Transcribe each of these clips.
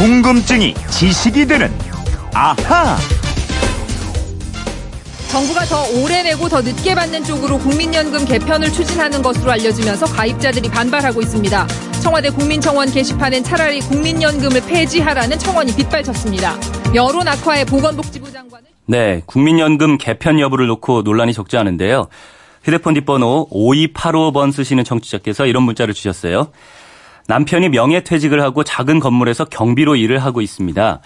궁금증이 지식이 되는 아하. 정부가 더 오래 내고 더 늦게 받는 쪽으로 국민연금 개편을 추진하는 것으로 알려지면서 가입자들이 반발하고 있습니다. 청와대 국민청원 게시판엔 차라리 국민연금을 폐지하라는 청원이 빗발쳤습니다. 여론 악화에 보건복지부 장관은 네, 국민연금 개편 여부를 놓고 논란이 적지 않은데요. 휴대폰 뒷번호 5285번 쓰시는 청취자께서 이런 문자를 주셨어요. 남편이 명예퇴직을 하고 작은 건물에서 경비로 일을 하고 있습니다.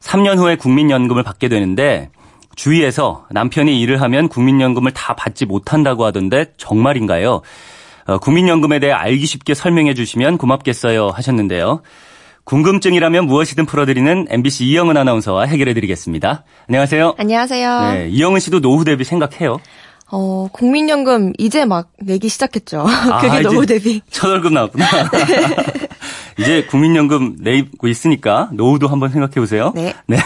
3년 후에 국민연금을 받게 되는데 주위에서 남편이 일을 하면 국민연금을 다 받지 못한다고 하던데 정말인가요? 어, 국민연금에 대해 알기 쉽게 설명해 주시면 고맙겠어요 하셨는데요. 궁금증이라면 무엇이든 풀어드리는 MBC 이영은 아나운서와 해결해 드리겠습니다. 안녕하세요. 안녕하세요. 네, 이영은 씨도 노후 대비 생각해요? 어, 국민연금 이제 막 내기 시작했죠. 아, 그게 노후 대비. 첫 월급 나왔구나. 이제 국민연금 내고 있으니까 노후도 한번 생각해 보세요. 네.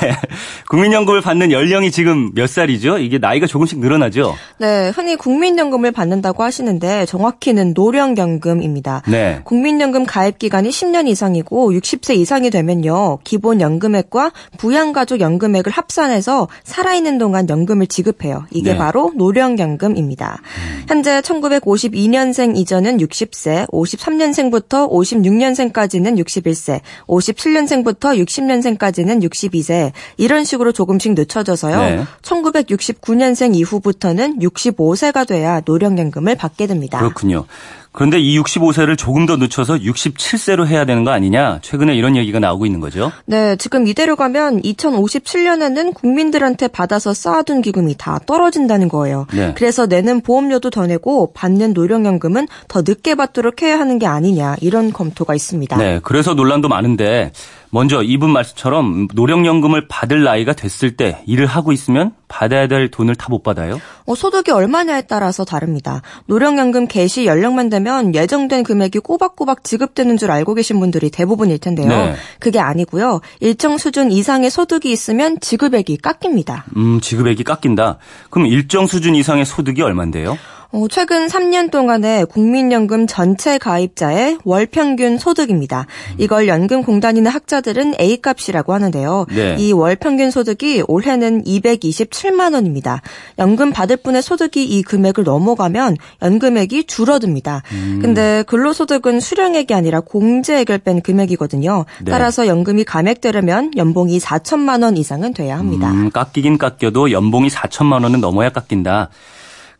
국민연금을 받는 연령이 지금 몇 살이죠? 이게 나이가 조금씩 늘어나죠? 네, 흔히 국민연금을 받는다고 하시는데 정확히는 노령연금입니다. 네. 국민연금 가입 기간이 10년 이상이고 60세 이상이 되면요. 기본 연금액과 부양가족 연금액을 합산해서 살아있는 동안 연금을 지급해요. 이게 네. 바로 노령연금입니다. 현재 1952년생 이전은 60세, 53년생부터 56년생까지 는 61세, 57년생부터 60년생까지는 62세 이런 식으로 조금씩 늦춰져서요. 네. 1969년생 이후부터는 65세가 돼야 노령연금을 받게 됩니다. 그렇군요. 그런데 이 65세를 조금 더 늦춰서 67세로 해야 되는 거 아니냐? 최근에 이런 얘기가 나오고 있는 거죠. 네, 지금 이대로 가면 2057년에는 국민들한테 받아서 쌓아둔 기금이 다 떨어진다는 거예요. 네. 그래서 내는 보험료도 더 내고 받는 노령연금은 더 늦게 받도록 해야 하는 게 아니냐 이런 검토가 있습니다. 네. 그래서 논란도 많은데 먼저 이분 말씀처럼 노령연금을 받을 나이가 됐을 때 일을 하고 있으면 받아야 될 돈을 다 못 받아요? 어, 소득이 얼마냐에 따라서 다릅니다. 노령연금 개시 연령만 되면 예정된 금액이 꼬박꼬박 지급되는 줄 알고 계신 분들이 대부분일 텐데요. 네. 그게 아니고요. 일정 수준 이상의 소득이 있으면 지급액이 깎입니다. 음, 지급액이 깎인다. 그럼 일정 수준 이상의 소득이 얼만데요? 어, 최근 3년 동안의 국민연금 전체 가입자의 월 평균 소득입니다. 이걸 연금공단이나 학자들은 A값이라고 하는데요. 네. 이월 평균 소득이 올해는 227만 원입니다. 연금 받을 분의 소득이 이 금액을 넘어가면 연금액이 줄어듭니다. 음. 근데 근로소득은 수령액이 아니라 공제액을 뺀 금액이거든요. 네. 따라서 연금이 감액되려면 연봉이 4천만 원 이상은 돼야 합니다. 음, 깎이긴 깎여도 연봉이 4천만 원은 넘어야 깎인다.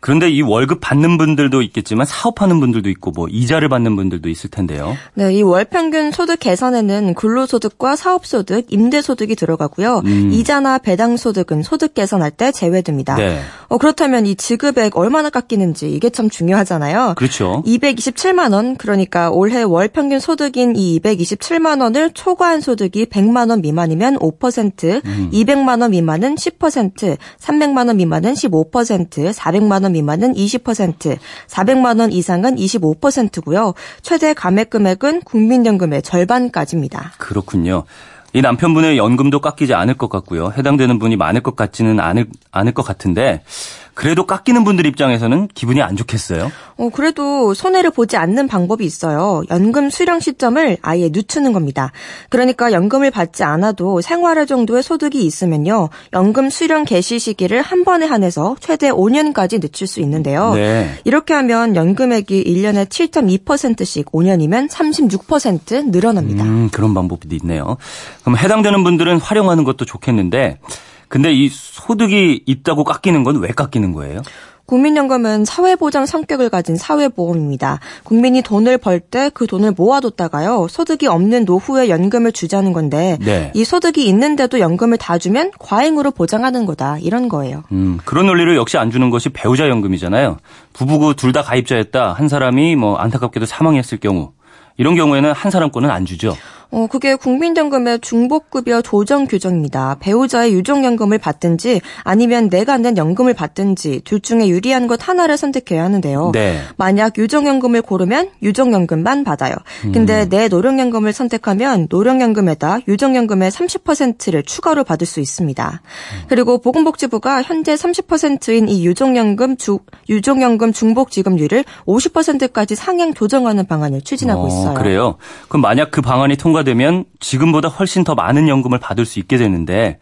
그런데 이 월급 받는 분들도 있겠지만 사업하는 분들도 있고 뭐 이자를 받는 분들도 있을 텐데요. 네, 이 월평균 소득 계산에는 근로소득과 사업소득, 임대소득이 들어가고요. 음. 이자나 배당소득은 소득 계산할 때 제외됩니다. 네. 어, 그렇다면 이 지급액 얼마나 깎이는지 이게 참 중요하잖아요. 그렇죠. 227만 원, 그러니까 올해 월 평균 소득인 이 227만 원을 초과한 소득이 100만 원 미만이면 5%, 음. 200만 원 미만은 10%, 300만 원 미만은 15%, 400만 원 미만은 20%, 400만 원 이상은 25%고요. 최대 감액 금액은 국민연금의 절반까지입니다. 그렇군요. 이 남편분의 연금도 깎이지 않을 것 같고요. 해당되는 분이 많을 것 같지는 않을, 않을 것 같은데 그래도 깎이는 분들 입장에서는 기분이 안 좋겠어요. 어, 그래도 손해를 보지 않는 방법이 있어요. 연금 수령 시점을 아예 늦추는 겁니다. 그러니까 연금을 받지 않아도 생활할 정도의 소득이 있으면요. 연금 수령 개시 시기를 한 번에 한해서 최대 5년까지 늦출 수 있는데요. 네. 이렇게 하면 연금액이 1년에 7.2%씩 5년이면 36% 늘어납니다. 음, 그런 방법도 있네요. 그럼 해당되는 분들은 활용하는 것도 좋겠는데 근데 이 소득이 있다고 깎이는 건 왜 깎이는 거예요? 국민연금은 사회보장 성격을 가진 사회보험입니다. 국민이 돈을 벌 때 그 돈을 모아뒀다가요. 소득이 없는 노후에 연금을 주자는 건데 네. 이 소득이 있는데도 연금을 다 주면 과잉으로 보장하는 거다. 이런 거예요. 음, 그런 논리를 역시 안 주는 것이 배우자 연금이잖아요. 부부고 둘 다 가입자였다. 한 사람이 뭐 안타깝게도 사망했을 경우 이런 경우에는 한 사람 거는 안 주죠. 어, 그게 국민연금의 중복급여 조정 규정입니다. 배우자의 유족연금을 받든지 아니면 내가 낸 연금을 받든지 둘 중에 유리한 것 하나를 선택해야 하는데요. 네. 만약 유족연금을 고르면 유족연금만 받아요. 음. 근데 내 노령연금을 선택하면 노령연금에다 유족연금의 30%를 추가로 받을 수 있습니다. 음. 그리고 보건복지부가 현재 30%인 이 유족연금 주, 유족연금 중복 지급률을 50%까지 상향 조정하는 방안을 추진하고 어, 있어요. 그래요. 그럼 만약 그 방안이 통과 통과되면 지금보다 훨씬 더 많은 연금을 받을 수 있게 되는데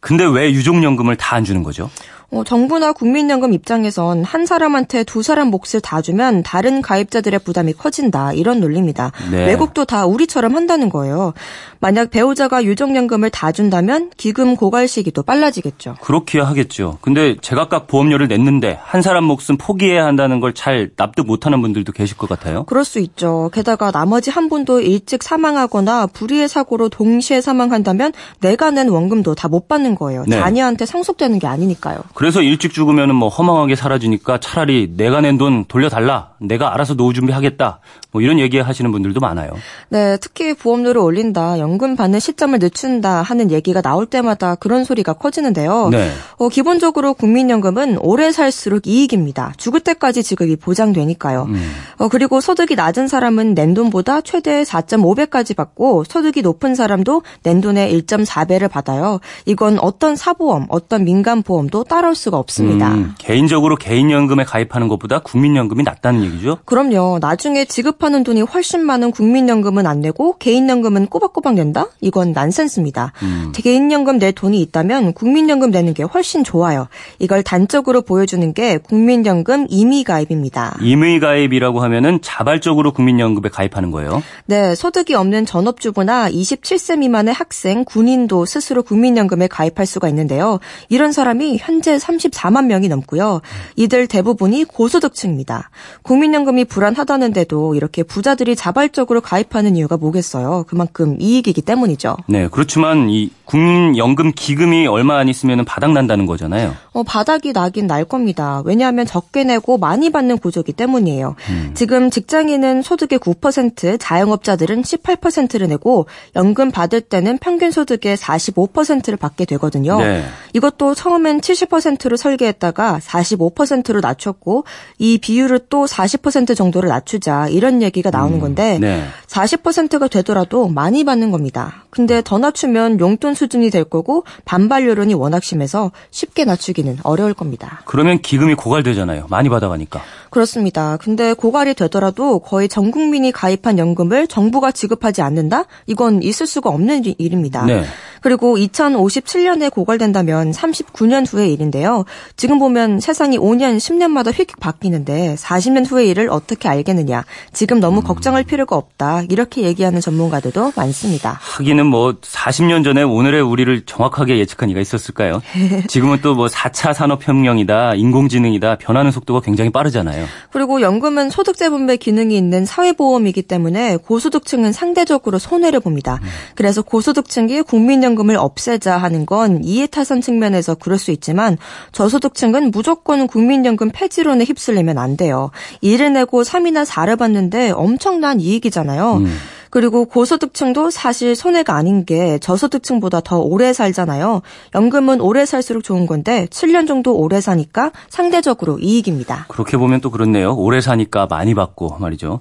근데 왜 유족연금을 다 안 주는 거죠? 어, 정부나 국민연금 입장에선 한 사람한테 두 사람 몫을 다 주면 다른 가입자들의 부담이 커진다 이런 논리입니다. 네. 외국도 다 우리처럼 한다는 거예요. 만약 배우자가 유족연금을 다 준다면 기금 고갈 시기도 빨라지겠죠. 그렇게 하겠죠. 근데 제각각 보험료를 냈는데 한 사람 몫은 포기해야 한다는 걸 잘 납득 못하는 분들도 계실 것 같아요. 그럴 수 있죠. 게다가 나머지 한 분도 일찍 사망하거나 불의의 사고로 동시에 사망한다면 내가 낸 원금도 다 못 받는 거예요. 네. 자녀한테 상속되는 게 아니니까요. 그래서 일찍 죽으면 뭐 허망하게 사라지니까 차라리 내가 낸 돈 돌려달라. 내가 알아서 노후 준비하겠다. 뭐 이런 얘기 하시는 분들도 많아요. 네, 특히 보험료를 올린다, 연금 받는 시점을 늦춘다 하는 얘기가 나올 때마다 그런 소리가 커지는데요. 네. 어, 기본적으로 국민연금은 오래 살수록 이익입니다. 죽을 때까지 지급이 보장되니까요. 음. 어, 그리고 소득이 낮은 사람은 낸 돈보다 최대 4.5배까지 받고 소득이 높은 사람도 낸 돈의 1.4배를 받아요. 이건 어떤 사보험, 어떤 민간보험도 따 라올 수가 없습니다. 음, 개인적으로 개인연금에 가입하는 것보다 국민연금이 낫다는 얘기죠? 그럼요. 나중에 지급하는 돈이 훨씬 많은 국민연금은 안 내고 개인연금은 꼬박꼬박 낸다? 이건 난센스입니다. 음. 개인연금 낼 돈이 있다면 국민연금 내는 게 훨씬 좋아요. 이걸 단적으로 보여주는 게 국민연금 임의가입입니다. 임의가입이라고 하면은 자발적으로 국민연금에 가입하는 거예요. 네, 소득이 없는 전업주부나 27세 미만의 학생, 군인도 스스로 국민연금에 가입할 수가 있는데요. 이런 사람이 현재 34만 명이 넘고요. 이들 대부분이 고소득층입니다. 국민연금이 불안하다는데도 이렇게 부자들이 자발적으로 가입하는 이유가 뭐겠어요? 그만큼 이익이기 때문이죠. 네, 그렇지만 이 국민연금 기금이 얼마 안 있으면 바닥 난다는 거잖아요. 어, 바닥이 나긴 날 겁니다. 왜냐하면 적게 내고 많이 받는 구조기 때문이에요. 지금 직장인은 소득의 9%, 자영업자들은 18%를 내고 연금 받을 때는 평균 소득의 45%를 받게 되거든요. 네. 이것도 처음엔 70%로 설계했다가 45%로 낮췄고 이 비율을 또 40% 정도를 낮추자 이런 얘기가 나오는 건데 네. 40%가 되더라도 많이 받는 겁니다. 근데 더 낮추면 용돈 수준이 될 거고 반발 여론이 워낙 심해서 쉽게 낮추기는 어려울 겁니다. 그러면 기금이 고갈되잖아요. 많이 받아가니까. 그렇습니다. 근데 고갈이 되더라도 거의 전 국민이 가입한 연금을 정부가 지급하지 않는다? 이건 있을 수가 없는 일- 일입니다. 네. 그리고 2057년에 고갈된다면 39년 후의 일인데요. 지금 보면 세상이 5년, 10년마다 휙 바뀌는데 40년 후의 일을 어떻게 알겠느냐. 지금 너무 걱정할 필요가 없다. 이렇게 얘기하는 전문가들도 많습니다. 하기는 뭐 40년 전에 오늘의 우리를 정확하게 예측한 이가 있었을까요? 지금은 또 뭐 4차 산업혁명이다, 인공지능이다, 변하는 속도가 굉장히 빠르잖아요. 그리고 연금은 소득세 분배 기능이 있는 사회보험이기 때문에 고소득층은 상대적으로 손해를 봅니다. 그래서 고소득층이 국민연금을 없애자 하는 건 이해타산 측면에서 그럴 수 있지만 저소득층은 무조건 국민연금 폐지론에 휩쓸리면 안 돼요. 일을 내고 3이나 4를 받는데 엄청난 이익이잖아요. 그리고 고소득층도 사실 손해가 아닌 게 저소득층보다 더 오래 살잖아요. 연금은 오래 살수록 좋은 건데 7년 정도 오래 사니까 상대적으로 이익입니다. 그렇게 보면 또 그렇네요. 오래 사니까 많이 받고 말이죠.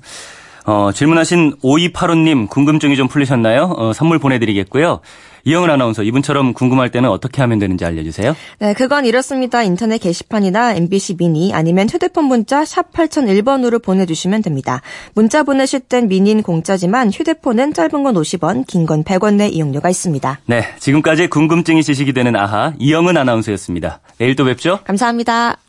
어, 질문하신 5285님 궁금증이 좀 풀리셨나요? 어, 선물 보내드리겠고요. 이영은 아나운서 이분처럼 궁금할 때는 어떻게 하면 되는지 알려주세요. 네, 그건 이렇습니다. 인터넷 게시판이나 MBC 미니 아니면 휴대폰 문자 샵 8001번으로 보내주시면 됩니다. 문자 보내실 땐 미니는 공짜지만 휴대폰은 짧은 건 50원, 긴 건 100원 내 이용료가 있습니다. 네, 지금까지 궁금증이 지식이 되는 아하 이영은 아나운서였습니다. 내일 또 뵙죠. 감사합니다.